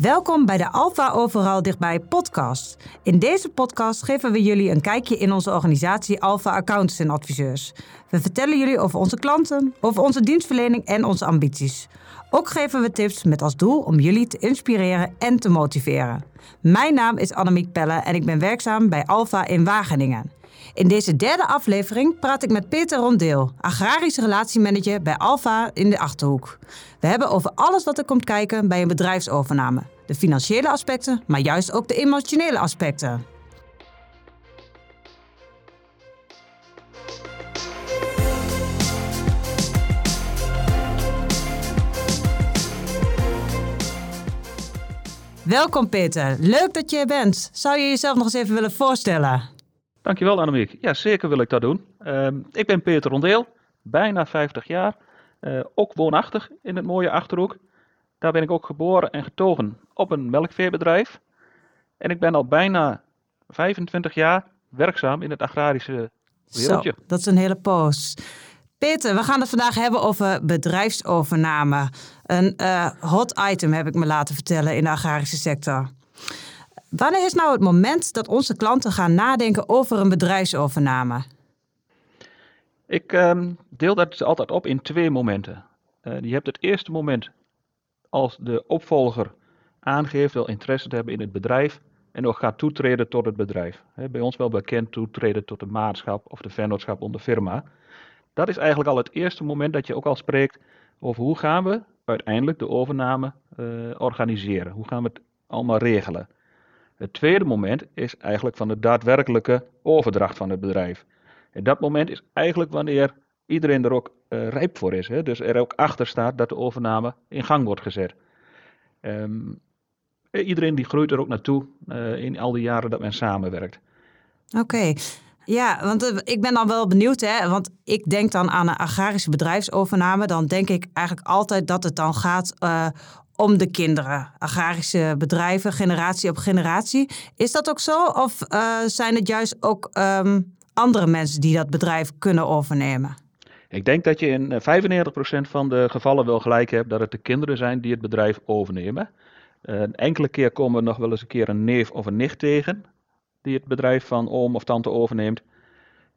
Welkom bij de Alpha Overal Dichtbij podcast. In deze podcast geven we jullie een kijkje in onze organisatie Alpha Accountants en Adviseurs. We vertellen jullie over onze klanten, over onze dienstverlening en onze ambities. Ook geven we tips met als doel om jullie te inspireren en te motiveren. Mijn naam is Annemiek Pelle en ik ben werkzaam bij Alpha in Wageningen. In deze derde aflevering praat ik met Peter Rondeel, agrarische relatiemanager bij Alfa in de Achterhoek. We hebben over alles wat er komt kijken bij een bedrijfsovername. De financiële aspecten, maar juist ook de emotionele aspecten. Welkom Peter, leuk dat je er bent. Zou je jezelf nog eens even willen voorstellen? Dankjewel Annemiek. Ja, zeker wil ik dat doen. Ehm, ik ben Peter Rondeel, bijna 50 jaar, uh, ook woonachtig in het mooie Achterhoek. Daar ben ik ook geboren en getogen op een melkveebedrijf. En ik ben al bijna 25 jaar werkzaam in het agrarische wereldje. Zo, dat is een hele poos. Peter, we gaan het vandaag hebben over bedrijfsovername. Een uh, hot item heb ik me laten vertellen in de agrarische sector. Wanneer is nou het moment dat onze klanten gaan nadenken over een bedrijfsovername? Ik um, deel dat altijd op in twee momenten. Uh, je hebt het eerste moment als de opvolger aangeeft wel interesse te hebben in het bedrijf en ook gaat toetreden tot het bedrijf. Bij ons wel bekend toetreden tot de maatschap of de vennootschap onder firma. Dat is eigenlijk al het eerste moment dat je ook al spreekt over hoe gaan we uiteindelijk de overname uh, organiseren. Hoe gaan we het allemaal regelen. Het tweede moment is eigenlijk van de daadwerkelijke overdracht van het bedrijf. En dat moment is eigenlijk wanneer iedereen er ook uh, rijp voor is. Hè? Dus er ook achter staat dat de overname in gang wordt gezet. Um, iedereen die groeit er ook naartoe uh, in al die jaren dat men samenwerkt. Oké. Ja, want ik ben dan wel benieuwd, hè? want ik denk dan aan een agrarische bedrijfsovername. Dan denk ik eigenlijk altijd dat het dan gaat om de kinderen. Agrarische bedrijven, generatie op generatie. Is dat ook zo? Of uh, zijn het juist ook um, andere mensen die dat bedrijf kunnen overnemen? Ik denk dat je in 95% van de gevallen wel gelijk hebt dat het de kinderen zijn die het bedrijf overnemen. Uh, een enkele keer komen we nog wel eens een keer een neef of een nicht tegen die het bedrijf van oom of tante overneemt.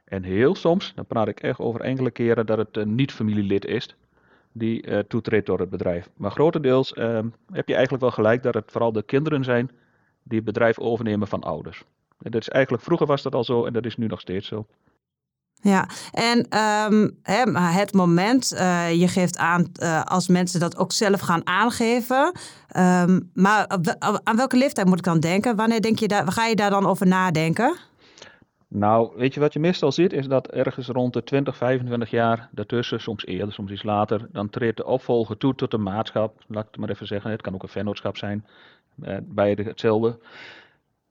En heel soms, dan praat ik echt over enkele keren, dat het een niet-familielid is die uh, toetreedt door het bedrijf. Maar grotendeels uh, heb je eigenlijk wel gelijk dat het vooral de kinderen zijn die het bedrijf overnemen van ouders. En dat is eigenlijk, vroeger was dat al zo en dat is nu nog steeds zo. Ja, en um, het moment, uh, je geeft aan uh, als mensen dat ook zelf gaan aangeven. Um, maar aan welke leeftijd moet ik dan denken? Wanneer denk je daar, ga je daar dan over nadenken? Nou, weet je wat je meestal ziet, is dat ergens rond de 20, 25 jaar daartussen, soms eerder, soms iets later, dan treedt de opvolger toe tot een maatschap. Laat ik het maar even zeggen, het kan ook een vennootschap zijn, uh, beide hetzelfde.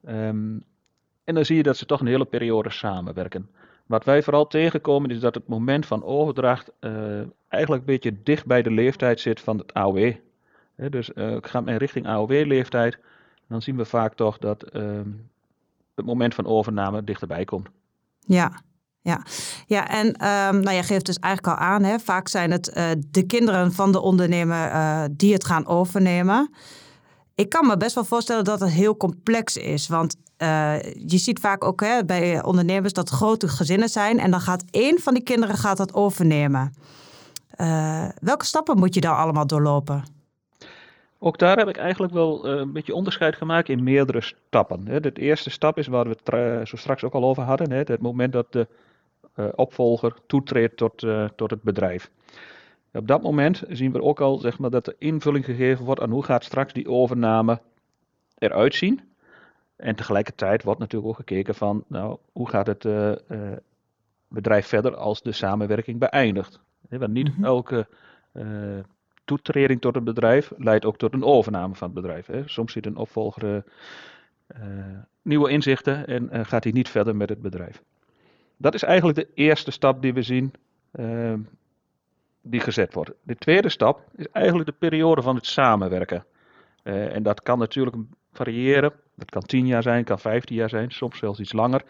Um, en dan zie je dat ze toch een hele periode samenwerken. Wat wij vooral tegenkomen is dat het moment van overdracht uh, eigenlijk een beetje dicht bij de leeftijd zit van het AOW. Dus uh, gaat men richting AOW-leeftijd, dan zien we vaak toch dat uh, het moment van overname dichterbij komt. Ja, ja, ja en um, nou, je geeft dus eigenlijk al aan, hè, vaak zijn het uh, de kinderen van de ondernemer uh, die het gaan overnemen. Ik kan me best wel voorstellen dat het heel complex is, want uh, je ziet vaak ook hè, bij ondernemers dat grote gezinnen zijn en dan gaat één van die kinderen gaat dat overnemen. welke stappen moet je dan allemaal doorlopen? Ook daar heb ik eigenlijk wel uh, een beetje onderscheid gemaakt in meerdere stappen. De eerste stap is waar we het zo straks ook al over hadden. Het moment dat de uh, opvolger toetreedt tot, tot het bedrijf. Op dat moment zien we ook al zeg maar, dat er invulling gegeven wordt aan hoe gaat straks die overname eruit zien. En tegelijkertijd wordt natuurlijk ook gekeken van nou, hoe gaat het bedrijf verder als de samenwerking beëindigt. Want niet -hmm. elke toetreding tot het bedrijf leidt ook tot een overname van het bedrijf. Hè. Soms ziet een opvolger uh, nieuwe inzichten en uh, gaat hij niet verder met het bedrijf. Dat is eigenlijk de eerste stap die we zien uh, die gezet wordt. De tweede stap is eigenlijk de periode van het samenwerken. en dat kan natuurlijk variëren. Dat kan 10 jaar zijn, kan 15 jaar zijn, soms zelfs iets langer.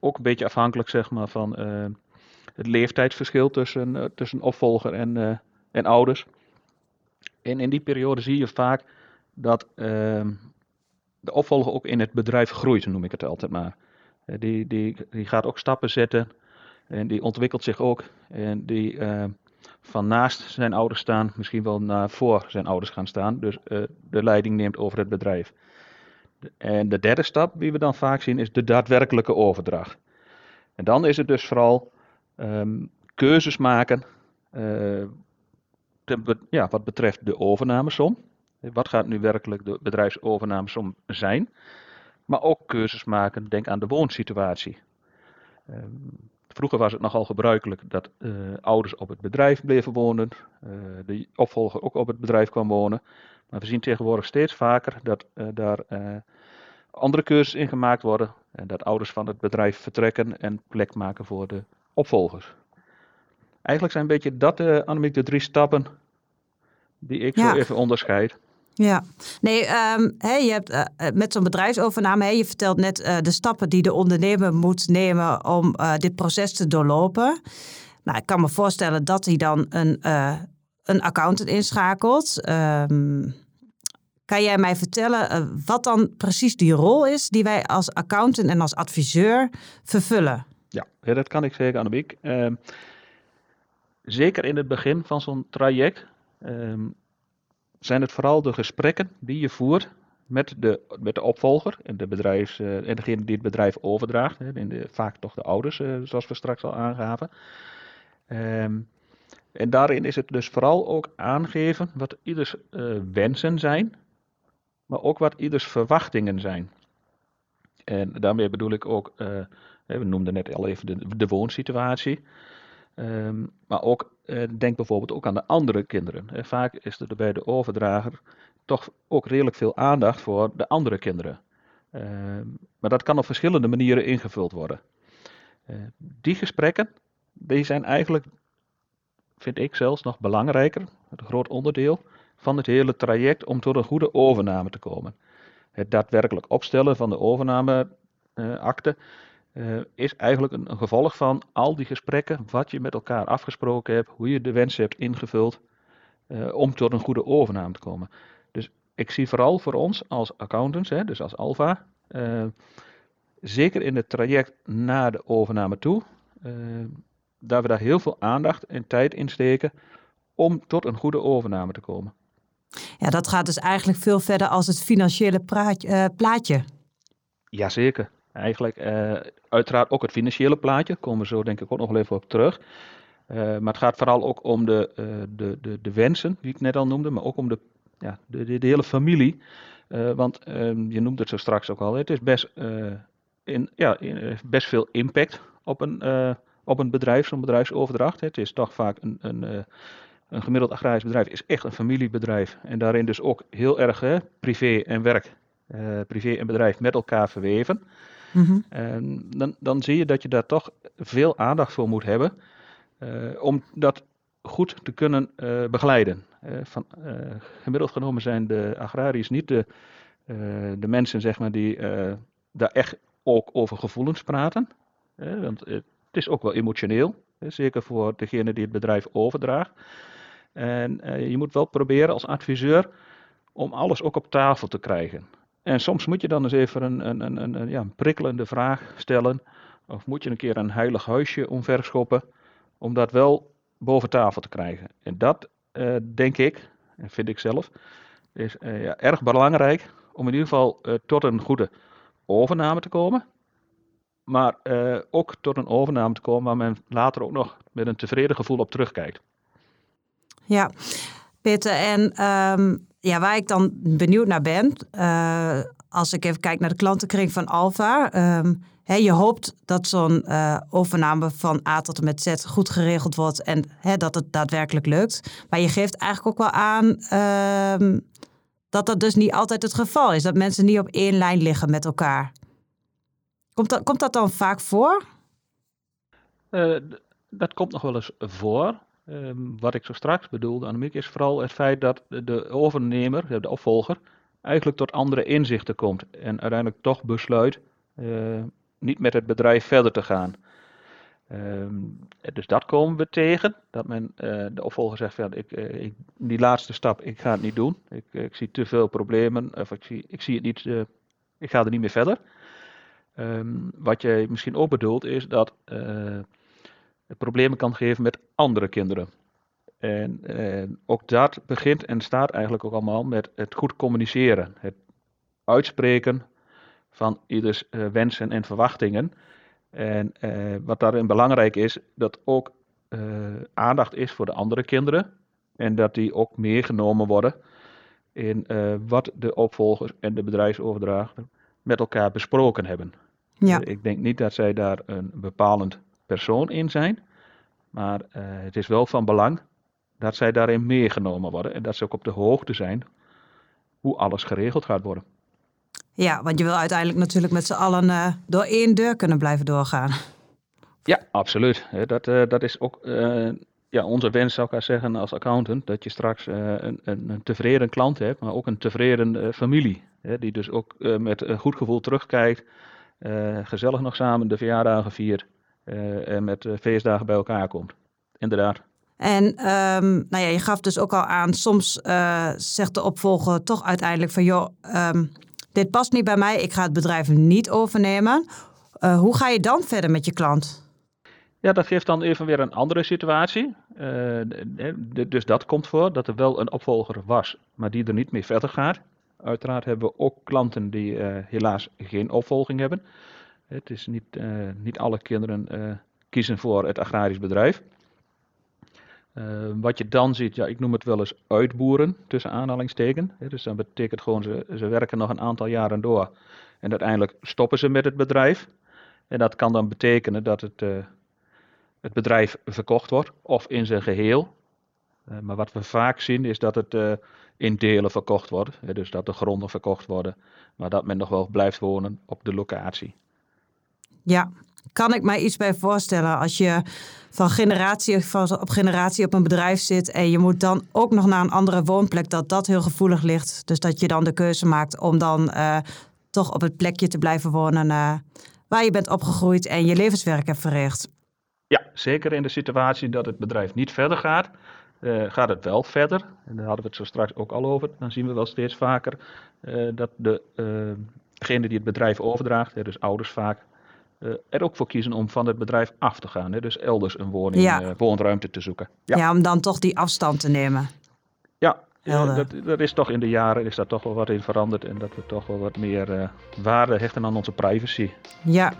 Ook een beetje afhankelijk zeg maar, van het leeftijdsverschil tussen, tussen opvolger en, en ouders. En in die periode zie je vaak dat ehm, de opvolger ook in het bedrijf groeit, noem ik het altijd maar. Eh, die, die, die gaat ook stappen zetten en die ontwikkelt zich ook. En die uh, van naast zijn ouders staan, misschien wel naar voor zijn ouders gaan staan. Dus uh, de leiding neemt over het bedrijf. En de derde stap, die we dan vaak zien, is de daadwerkelijke overdracht. En dan is het dus vooral um, keuzes maken te, ja, wat betreft de overnamesom. Wat gaat nu werkelijk de bedrijfsovernamesom zijn? Maar ook keuzes maken, denk aan de woonsituatie. Um, vroeger was het nogal gebruikelijk dat uh, ouders op het bedrijf bleven wonen, uh, de opvolger ook op het bedrijf kwam wonen. Maar we zien tegenwoordig steeds vaker dat uh, daar andere keuzes in gemaakt worden en dat ouders van het bedrijf vertrekken en plek maken voor de opvolgers. Eigenlijk zijn een beetje dat, uh, Annemiek, de drie stappen die ik ja. zo even onderscheid. Ja, nee, um, hey, je hebt uh, met zo'n bedrijfsovername, hey, je vertelt net uh, de stappen die de ondernemer moet nemen om uh, dit proces te doorlopen. Nou, ik kan me voorstellen dat hij dan een, een accountant inschakelt. Um, kan jij mij vertellen wat dan precies die rol is die wij als accountant en als adviseur vervullen? Ja, dat kan ik zeker, Annemiek. Ehm, zeker in het begin van zo'n traject zijn het vooral de gesprekken die je voert met de, met de opvolger en, de bedrijfs, uh, en degene die het bedrijf overdraagt. Hè, in de, vaak toch de ouders, uh, zoals we straks al aangaven. Um, en daarin is het dus vooral ook aangeven wat ieders uh, wensen zijn, maar ook wat ieders verwachtingen zijn. En daarmee bedoel ik ook, we noemden net al even de, de woonsituatie. Um, maar ook, uh, denk bijvoorbeeld ook aan de andere kinderen. Vaak is er bij de overdrager toch ook redelijk veel aandacht voor de andere kinderen. Uh, maar dat kan op verschillende manieren ingevuld worden. Eh, die gesprekken, die zijn eigenlijk, vind ik zelfs nog belangrijker, een groot onderdeel van het hele traject om tot een goede overname te komen. Het daadwerkelijk opstellen van de overnameakte uh, is eigenlijk een, een, gevolg van al die gesprekken, wat je met elkaar afgesproken hebt, hoe je de wensen hebt ingevuld, uh, om tot een goede overname te komen. Dus ik zie vooral voor ons als accountants, hè, dus als Alfa, uh, zeker in het traject naar de overname toe, dat we daar heel veel aandacht en tijd in steken om tot een goede overname te komen. Ja, dat gaat dus eigenlijk veel verder als het financiële praatje, plaatje. Jazeker eigenlijk. Uh, uiteraard ook het financiële plaatje, daar komen we zo denk ik ook nog even op terug. Uh, maar het gaat vooral ook om de, uh, de, de, de wensen, die ik net al noemde, maar ook om de, ja, de, de, hele familie. want ehm, je noemde het zo straks ook al, het is best, in, ja, best veel impact op een, op een bedrijf, zo'n bedrijfsoverdracht. Het is toch vaak een, een, een gemiddeld agrarisch bedrijf, is echt een familiebedrijf. En daarin dus ook heel erg privé en werk, privé en bedrijf met elkaar verweven. En dan, dan zie je dat je daar toch veel aandacht voor moet hebben uh, om dat goed te kunnen uh, begeleiden. Uh, van, gemiddeld genomen zijn de agrariërs niet de, de mensen zeg maar, die daar echt ook over gevoelens praten. want het is ook wel emotioneel, zeker voor degene die het bedrijf overdraagt. En je moet wel proberen als adviseur om alles ook op tafel te krijgen. En soms moet je dan eens even een, een, een, een, ja, prikkelende vraag stellen. Of moet je een keer een heilig huisje omverschoppen. Om dat wel boven tafel te krijgen. En dat uh, denk ik, en vind ik zelf, is uh, ja, erg belangrijk. Om in ieder geval uh, tot een goede overname te komen. Maar ook tot een overname te komen waar men later ook nog met een tevreden gevoel op terugkijkt. Ja, Peter. En um, ja, waar ik dan benieuwd naar ben, uh, als ik even kijk naar de klantenkring van Alfa. Um, je hoopt dat zo'n uh, overname van A tot en met Z goed geregeld wordt en hè, dat het daadwerkelijk lukt. Maar je geeft eigenlijk ook wel aan uh, dat dat dus niet altijd het geval is. Dat mensen niet op één lijn liggen met elkaar. Komt dat, komt dat dan vaak voor? Uh, dat komt nog wel eens voor. Um, wat ik zo straks bedoelde, Annemiek, is vooral het feit dat de overnemer, de opvolger, eigenlijk tot andere inzichten komt. En uiteindelijk toch besluit uh, niet met het bedrijf verder te gaan. Ehm, dus dat komen we tegen. Dat men uh, de opvolger zegt: van, uh, ik, die laatste stap, ik ga het niet doen. Ik, ik zie te veel problemen. Of ik zie, ik zie het niet. Ik ga er niet meer verder. Um, wat je misschien ook bedoelt, is dat problemen kan geven met andere kinderen. En ook dat begint en staat eigenlijk ook allemaal met het goed communiceren. Het uitspreken van ieders wensen en verwachtingen. En uh, wat daarin belangrijk is, dat ook uh, aandacht is voor de andere kinderen. En dat die ook meegenomen worden in wat de opvolgers en de bedrijfsoverdrager met elkaar besproken hebben. Ja. ik denk niet dat zij daar een bepalend persoon in zijn. Maar het is wel van belang dat zij daarin meegenomen worden. En dat ze ook op de hoogte zijn hoe alles geregeld gaat worden. Ja, want je wil uiteindelijk natuurlijk met z'n allen uh, door één deur kunnen blijven doorgaan. Ja, absoluut. Dat, uh, dat is ook ja, onze wens, zou ik zeggen, als accountant. Dat je straks een, een, een, tevreden klant hebt, maar ook een tevreden familie. Hè, die dus ook met een goed gevoel terugkijkt. gezellig nog samen de verjaardagen viert. En met feestdagen bij elkaar komt. Inderdaad. En um, nou ja, je gaf dus ook al aan, soms zegt de opvolger toch uiteindelijk van joh. Um, dit past niet bij mij, ik ga het bedrijf niet overnemen. Uh, hoe ga je dan verder met je klant? Ja, dat geeft dan even weer een andere situatie. Uh, dus dat komt voor, dat er wel een opvolger was, maar die er niet mee verder gaat. Uiteraard hebben we ook klanten die helaas geen opvolging hebben. Het is niet, niet alle kinderen kiezen voor het agrarisch bedrijf. Uh, wat je dan ziet, ja, ik noem het wel eens uitboeren, tussen aanhalingstekens. Dus dat betekent gewoon, ze, ze werken nog een aantal jaren door. En uiteindelijk stoppen ze met het bedrijf. En dat kan dan betekenen dat het, het bedrijf verkocht wordt, of in zijn geheel. Maar wat we vaak zien is dat het in delen verkocht wordt. Dus dat de gronden verkocht worden, maar dat men nog wel blijft wonen op de locatie. Ja, kan ik mij iets bij voorstellen als je van generatie op generatie op een bedrijf zit en je moet dan ook nog naar een andere woonplek, dat dat heel gevoelig ligt. Dus dat je dan de keuze maakt om dan uh, toch op het plekje te blijven wonen uh, waar je bent opgegroeid en je levenswerk hebt verricht. Ja, zeker in de situatie dat het bedrijf niet verder gaat. Uh, gaat het wel verder, en daar hadden we het zo straks ook al over, dan zien we wel steeds vaker dat de, degene die het bedrijf overdraagt, dus ouders vaak, uh, er ook voor kiezen om van het bedrijf af te gaan. Hè? Dus elders een woning, ja. uh, woonruimte te zoeken. Ja. ja. om dan toch die afstand te nemen. Ja, uh, dat, dat, is toch in de jaren is daar toch wel wat in veranderd. En dat we toch wel wat meer waarde hechten aan onze privacy. Ja.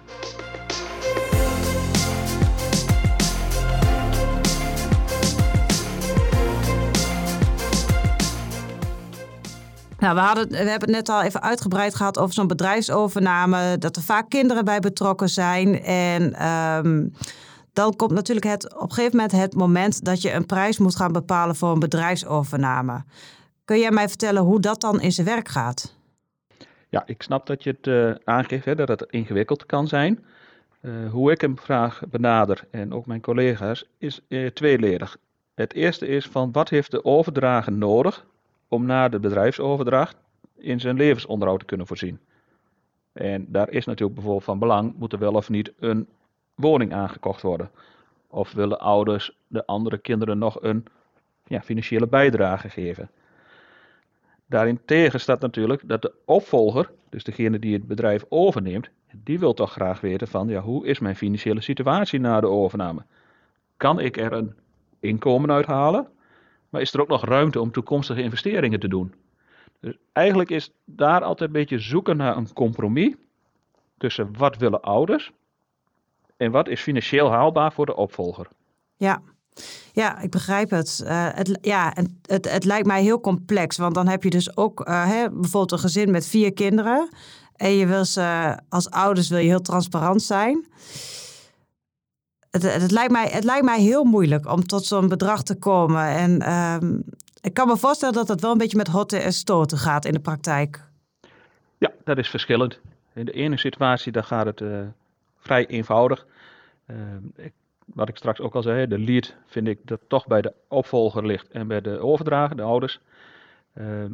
Nou, we, hadden, we hebben het net al even uitgebreid gehad over zo'n bedrijfsovername. Dat er vaak kinderen bij betrokken zijn. En um, dan komt natuurlijk het, op een gegeven moment het moment dat je een prijs moet gaan bepalen voor een bedrijfsovername. Kun jij mij vertellen hoe dat dan in zijn werk gaat? Ja, ik snap dat je het uh, aangeeft hè, dat het ingewikkeld kan zijn. Uh, hoe ik hem vraag benader en ook mijn collega's is uh, tweeledig. Het eerste is van wat heeft de overdrager nodig om na de bedrijfsoverdracht in zijn levensonderhoud te kunnen voorzien. En daar is natuurlijk bijvoorbeeld van belang, moet er wel of niet een woning aangekocht worden. Of willen ouders de andere kinderen nog een ja, financiële bijdrage geven. Daarentegen staat natuurlijk dat de opvolger, dus degene die het bedrijf overneemt, die wil toch graag weten van, ja, hoe is mijn financiële situatie na de overname? Kan ik er een inkomen uithalen? Maar is er ook nog ruimte om toekomstige investeringen te doen? Dus eigenlijk is daar altijd een beetje zoeken naar een compromis tussen wat willen ouders en wat is financieel haalbaar voor de opvolger. Ja, ja, ik begrijp het. Uh, het ja, het, het lijkt mij heel complex. Want dan heb je dus ook uh, hè, bijvoorbeeld een gezin met vier kinderen. En je wil ze als ouders wil je heel transparant zijn het, het, lijkt mij, het lijkt mij heel moeilijk om tot zo'n bedrag te komen. En ehm, ik kan me voorstellen dat het wel een beetje met hotten en stoten gaat in de praktijk. Ja, dat is verschillend. In de ene situatie daar gaat het uh, vrij eenvoudig. Uh, ik, wat ik straks ook al zei, de lead vind ik dat toch bij de opvolger ligt en bij de overdrager, de ouders. Uh,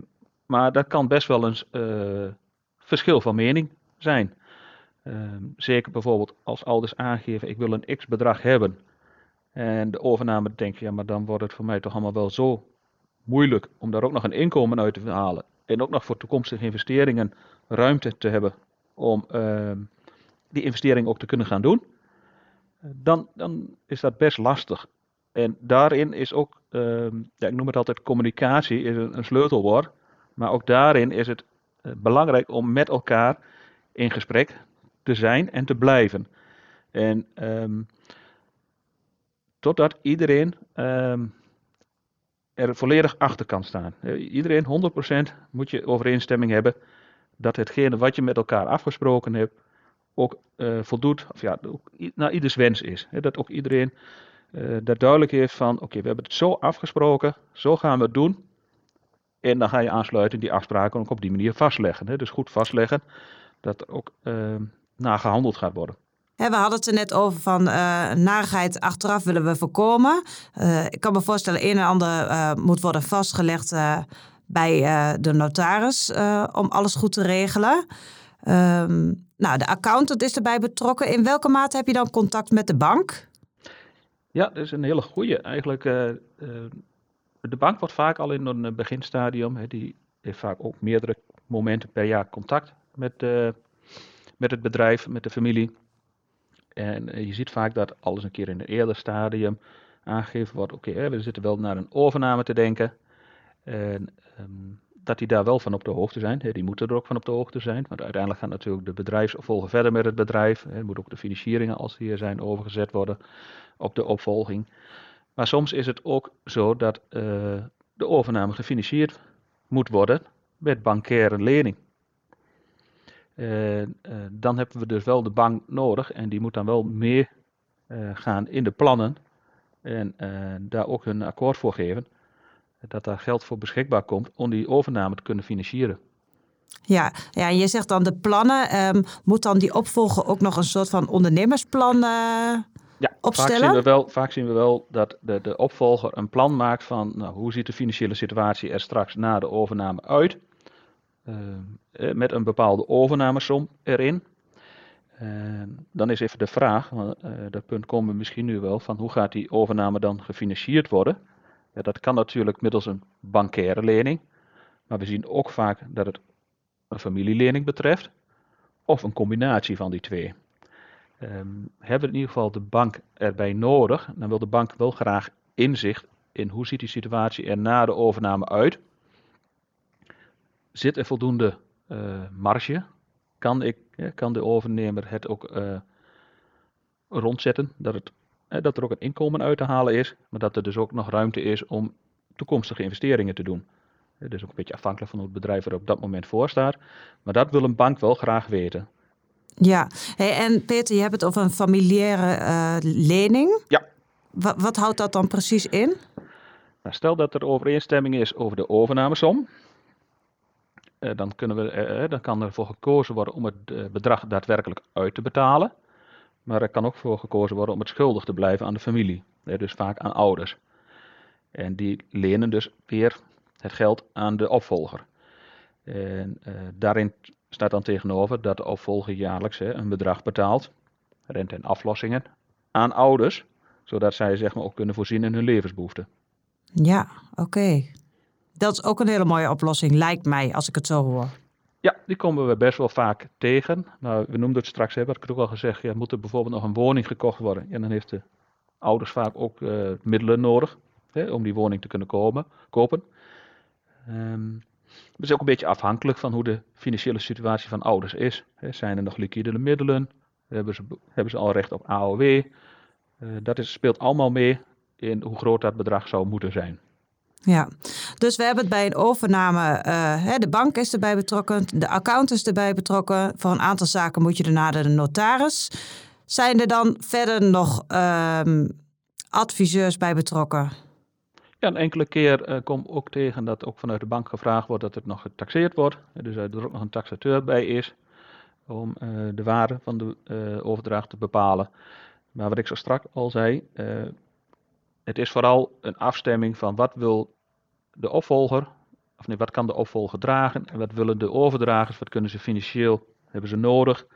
maar dat kan best wel eens verschil van mening zijn. Ehm, zeker bijvoorbeeld als ouders aangeven, ik wil een x-bedrag hebben. En de overname denkt, ja, maar dan wordt het voor mij toch allemaal wel zo moeilijk om daar ook nog een inkomen uit te halen. En ook nog voor toekomstige investeringen ruimte te hebben om ehm, die investering ook te kunnen gaan doen. Dan, dan is dat best lastig. En daarin is ook, ehm, ja, ik noem het altijd communicatie, is een, sleutelwoord. Maar ook daarin is het eh, belangrijk om met elkaar in gesprek te zijn en te blijven. En um, totdat iedereen um, er volledig achter kan staan. Iedereen, 100% moet je overeenstemming hebben dat hetgene wat je met elkaar afgesproken hebt ook uh, voldoet, of ja, naar ieders wens is. Dat ook iedereen uh, daar duidelijk heeft van, oké, we hebben het zo afgesproken, zo gaan we het doen. En dan ga je aansluiten die afspraken ook op die manier vastleggen. Dus goed vastleggen dat ook uh, naar gehandeld gaat worden. we hadden het er net over van uh, narigheid achteraf willen we voorkomen. Uh, ik kan me voorstellen, een en ander uh, moet worden vastgelegd bij de notaris om alles goed te regelen. Um, nou, de accountant is erbij betrokken. In welke mate heb je dan contact met de bank? Ja, dat is een hele goede. Eigenlijk, de bank wordt vaak al in een beginstadium. Hè, die heeft vaak ook meerdere momenten per jaar contact met, uh, met het bedrijf, met de familie. En uh, je ziet vaak dat alles een keer in een eerder stadium aangegeven wordt: oké, we zitten wel naar een overname te denken. En um, dat die daar wel van op de hoogte zijn. Die moeten er ook van op de hoogte zijn. Want uiteindelijk gaat natuurlijk de bedrijfsopvolger verder met het bedrijf. Hè, moet ook de financieringen, als die er zijn, overgezet worden op de opvolging. Maar soms is het ook zo dat uh, de overname gefinancierd moet worden met bankaire lening. Uh, uh, dan hebben we dus wel de bank nodig en die moet dan wel mee gaan in de plannen en daar ook hun akkoord voor geven. Dat daar geld voor beschikbaar komt om die overname te kunnen financieren. Ja, ja en je zegt dan de plannen. Um, moet dan die opvolger ook nog een soort van ondernemersplan uh, ja, opstellen? Vaak zien we wel, vaak zien we wel dat de, de opvolger een plan maakt van nou, hoe ziet de financiële situatie er straks na de overname uit. Uh, met een bepaalde overnamesom erin. Uh, dan is even de vraag, dat punt komen we misschien nu wel, van hoe gaat die overname dan gefinancierd worden? Ja, dat kan natuurlijk middels een bankaire lening, maar we zien ook vaak dat het een familielening betreft, of een combinatie van die twee. Um, hebben in ieder geval de bank erbij nodig, dan wil de bank wel graag inzicht in hoe ziet die situatie er na de overname uit. Zit er voldoende uh, marge? Kan, ik, kan de overnemer het ook uh, rondzetten, dat, het, dat er ook een inkomen uit te halen is, maar dat er dus ook nog ruimte is om toekomstige investeringen te doen. Dus ook een beetje afhankelijk van hoe het bedrijf er op dat moment voor staat. Maar dat wil een bank wel graag weten. Ja, hey, en Peter, je hebt het over een familiaire uh, lening. Ja. Wat, wat, houdt dat dan precies in? Nou, stel dat er overeenstemming is over de overnamesom. Uh, dan, kunnen we, uh, dan kan er voor gekozen worden om het bedrag daadwerkelijk uit te betalen. Maar er kan ook voor gekozen worden om het schuldig te blijven aan de familie. dus vaak aan ouders. En die lenen dus weer het geld aan de opvolger. En daarin staat dan tegenover dat de opvolger jaarlijks een bedrag betaalt, rente en aflossingen, aan ouders, zodat zij zeg maar, ook kunnen voorzien in hun levensbehoeften. Ja, oké. Dat is ook een hele mooie oplossing, lijkt mij, als ik het zo hoor. Ja, die komen we best wel vaak tegen. Nou, we noemden het straks, hè, wat ik ook al gezegd, ja, moet er bijvoorbeeld nog een woning gekocht worden. En dan heeft de ouders vaak ook uh, middelen nodig hè, om die woning te kunnen komen, kopen. Um, het is ook een beetje afhankelijk van hoe de financiële situatie van ouders is. Zijn er nog liquide middelen? Hebben ze, hebben ze al recht op AOW? Uh, dat speelt allemaal mee in hoe groot dat bedrag zou moeten zijn. Ja, dus we hebben het bij een overname, uh, de bank is erbij betrokken, de account is erbij betrokken. Voor een aantal zaken moet je naar de notaris. Zijn er dan verder nog uh, adviseurs bij betrokken? Ja, een enkele keer uh, kom ook tegen dat ook vanuit de bank gevraagd wordt dat het nog getaxeerd wordt. Dus er ook nog een taxateur bij is om uh, de waarde van de overdracht te bepalen. Maar wat ik zo strak al zei, het is vooral een afstemming van wat wil de opvolger, of nee, wat kan de opvolger dragen en wat willen de overdragers, wat kunnen ze financieel, hebben ze nodig.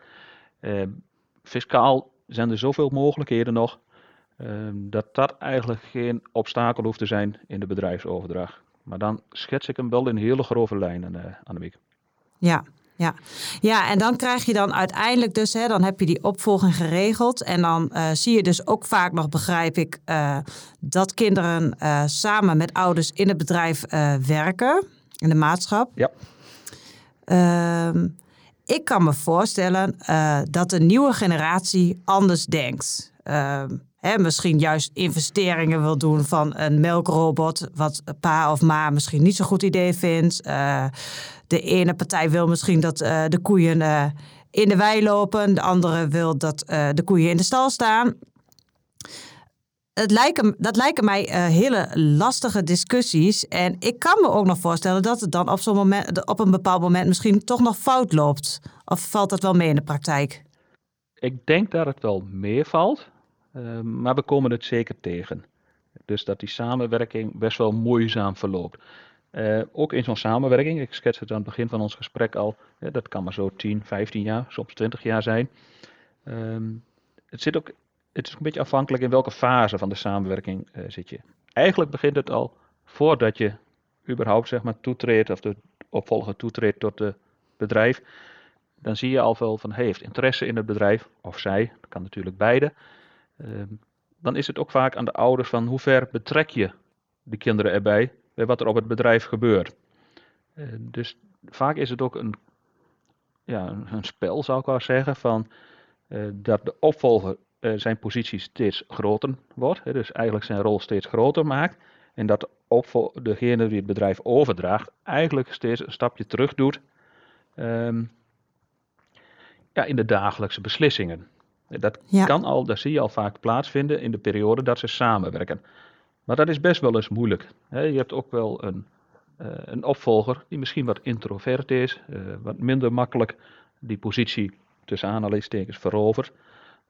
Ehm, fiscaal zijn er zoveel mogelijkheden nog, ehm, dat dat eigenlijk geen obstakel hoeft te zijn in de bedrijfsoverdracht. Maar dan schets ik hem wel in hele grove lijnen, uh, Annemiek. Ja, ja. ja, en dan krijg je dan uiteindelijk dus, hè, dan heb je die opvolging geregeld. En dan uh, zie je dus ook vaak nog, begrijp ik, uh, dat kinderen uh, samen met ouders in het bedrijf werken, in de maatschap. Ja. Ehm, ik kan me voorstellen dat de nieuwe generatie anders denkt. Ehm, hè, misschien juist investeringen wil doen van een melkrobot, wat pa of ma misschien niet zo'n goed idee vindt de ene partij wil misschien dat uh, de koeien uh, in de wei lopen, de andere wil dat uh, de koeien in de stal staan. Het dat lijken mij hele lastige discussies. En ik kan me ook nog voorstellen dat het dan op, zo'n moment, op een bepaald moment misschien toch nog fout loopt. Of valt dat wel mee in de praktijk? Ik denk dat het wel meevalt, maar we komen het zeker tegen. Dus dat die samenwerking best wel moeizaam verloopt. Uh, ook in zo'n samenwerking, ik schets het aan het begin van ons gesprek al, dat kan maar zo 10, 15 jaar, soms 20 jaar zijn. Um, het, zit ook, het is een beetje afhankelijk in welke fase van de samenwerking uh, zit je. Eigenlijk begint het al voordat je überhaupt zeg maar, toetreedt of de opvolger toetreedt tot het bedrijf. Dan zie je al wel van, heeft interesse in het bedrijf, of zij, dat kan natuurlijk beide. Uh, dan is het ook vaak aan de ouders van hoe ver betrek je de kinderen erbij bij wat er op het bedrijf gebeurt. Uh, dus vaak is het ook een, ja, een, spel, zou ik wel zeggen, van uh, dat de opvolger uh, zijn positie steeds groter wordt. Hè, dus eigenlijk zijn rol steeds groter maakt. En dat de degene die het bedrijf overdraagt, eigenlijk steeds een stapje terug doet um, ja, in de dagelijkse beslissingen. Dat ja. kan al, dat zie je al vaak plaatsvinden in de periode dat ze samenwerken. Maar dat is best wel eens moeilijk. je hebt ook wel een, uh, een opvolger die misschien wat introvert is, uh, wat minder makkelijk die positie tussen aanhalingstekens verovert.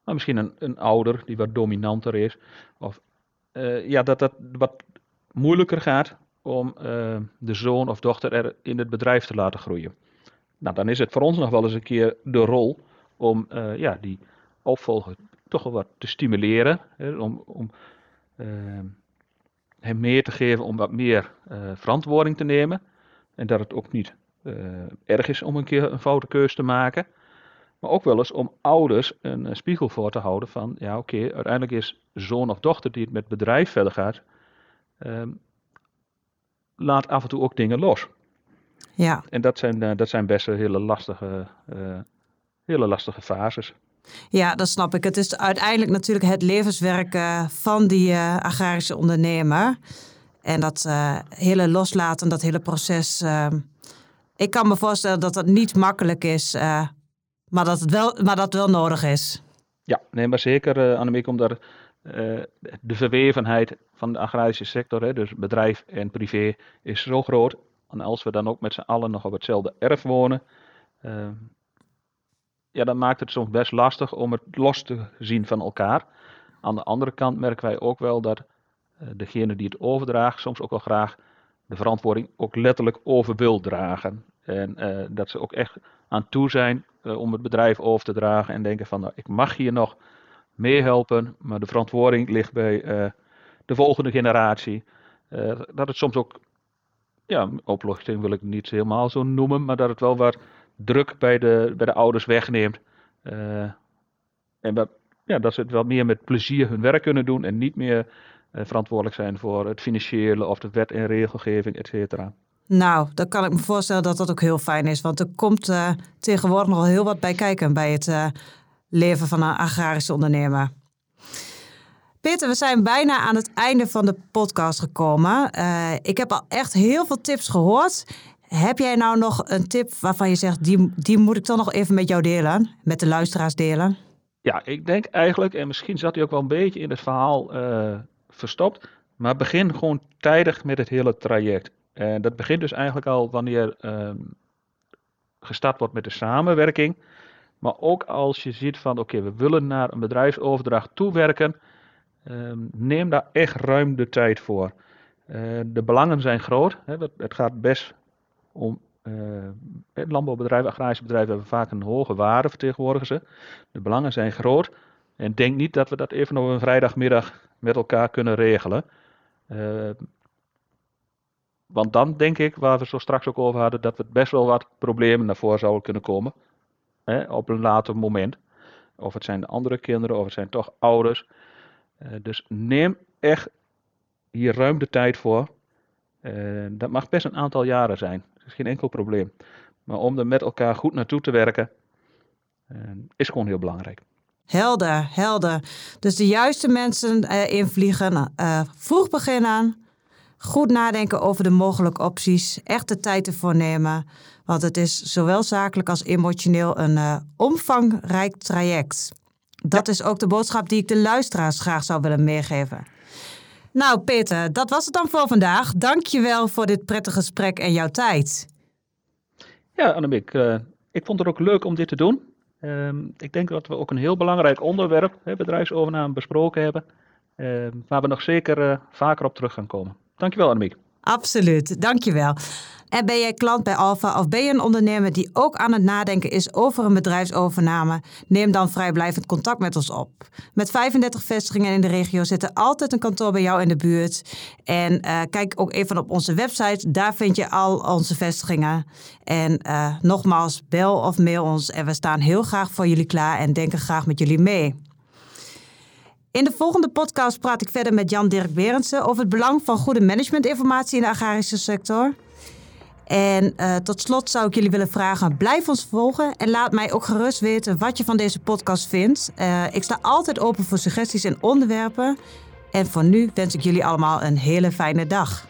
Maar misschien een, een ouder die wat dominanter is. Of uh, ja, dat dat wat moeilijker gaat om de zoon of dochter er in het bedrijf te laten groeien. Nou, dan is het voor ons nog wel eens een keer de rol om ja, die opvolger toch wel wat te stimuleren. Hè, om, om hem meer te geven om wat meer uh, verantwoording te nemen. En dat het ook niet uh, erg is om een keer een foute keus te maken. Maar ook wel eens om ouders een, een spiegel voor te houden van, ja oké, okay, uiteindelijk is zoon of dochter die het met bedrijf verder gaat, um, laat af en toe ook dingen los. Ja. En dat zijn, uh, dat zijn best hele lastige, hele lastige fases. Ja, dat snap ik. Het is uiteindelijk natuurlijk het levenswerk uh, van die uh, agrarische ondernemer. En dat uh, hele loslaten, dat hele proces. ik kan me voorstellen dat dat niet makkelijk is, maar, dat het wel, maar dat wel nodig is. Ja, nee, maar zeker, uh, Annemiek, omdat de verwevenheid van de agrarische sector, hè, dus bedrijf en privé, is zo groot. En als we dan ook met z'n allen nog op hetzelfde erf wonen, ja, dan maakt het soms best lastig om het los te zien van elkaar. Aan de andere kant merken wij ook wel dat uh, degene die het overdraagt soms ook wel graag de verantwoording ook letterlijk over wil dragen. En uh, dat ze ook echt aan toe zijn uh, om het bedrijf over te dragen en denken van nou, ik mag hier nog meehelpen, maar de verantwoording ligt bij de volgende generatie. dat het soms ook, ja, opluchting wil ik niet helemaal zo noemen, maar dat het wel wat druk bij de, bij de ouders wegneemt. Uh, en dat, ja, dat ze het wel meer met plezier hun werk kunnen doen en niet meer uh, verantwoordelijk zijn voor het financiële of de wet en regelgeving, et cetera. Nou, dan kan ik me voorstellen dat dat ook heel fijn is. Want er komt uh, tegenwoordig nog heel wat bij kijken bij het leven van een agrarische ondernemer. Peter, we zijn bijna aan het einde van de podcast gekomen. ik heb al echt heel veel tips gehoord. Heb jij nou nog een tip waarvan je zegt, die, die moet ik dan nog even met jou delen, met de luisteraars delen? Ja, ik denk eigenlijk, en misschien zat hij ook wel een beetje in het verhaal uh, verstopt, maar begin gewoon tijdig met het hele traject. En dat begint dus eigenlijk al wanneer uh, gestart wordt met de samenwerking. Maar ook als je ziet van oké, we willen naar een bedrijfsoverdracht toewerken, uh, neem daar echt ruim de tijd voor. Uh, de belangen zijn groot. Hè, het gaat best om landbouwbedrijven, agrarische bedrijven hebben vaak een hoge waarde, vertegenwoordigen ze. De belangen zijn groot. En denk niet dat we dat even op een vrijdagmiddag met elkaar kunnen regelen. want dan denk ik, waar we zo straks ook over hadden, dat we best wel wat problemen naar voren zouden kunnen komen. Hè, op een later moment. Of het zijn andere kinderen, of het zijn toch ouders. dus neem echt hier ruim de tijd voor. Dat mag best een aantal jaren zijn. Dat is geen enkel probleem. Maar om er met elkaar goed naartoe te werken, uh, is gewoon heel belangrijk. Helder, helder. Dus de juiste mensen uh, invliegen, vroeg beginnen, goed nadenken over de mogelijke opties, echt de tijd ervoor nemen. Want het is zowel zakelijk als emotioneel een omvangrijk traject. Dat is ook de boodschap die ik de luisteraars graag zou willen meegeven. Nou, Peter, dat was het dan voor vandaag. Dank je wel voor dit prettige gesprek en jouw tijd. Ja, Annemiek, uh, ik vond het ook leuk om dit te doen. Uh, ik denk dat we ook een heel belangrijk onderwerp, hè, bedrijfsovername, besproken hebben. Uh, waar we nog zeker uh, vaker op terug gaan komen. Dankjewel, Annemiek. Absoluut, dankjewel. En ben jij klant bij Alfa of ben je een ondernemer die ook aan het nadenken is over een bedrijfsovername? Neem dan vrijblijvend contact met ons op. Met 35 vestigingen in de regio zit er altijd een kantoor bij jou in de buurt. En uh, kijk ook even op onze website, daar vind je al onze vestigingen. En uh, nogmaals, bel of mail ons en we staan heel graag voor jullie klaar en denken graag met jullie mee. In de volgende podcast praat ik verder met Jan-Dirk Berendsen over het belang van goede managementinformatie in de agrarische sector. En uh, tot slot zou ik jullie willen vragen: blijf ons volgen en laat mij ook gerust weten wat je van deze podcast vindt. Uh, ik sta altijd open voor suggesties en onderwerpen. En voor nu wens ik jullie allemaal een hele fijne dag.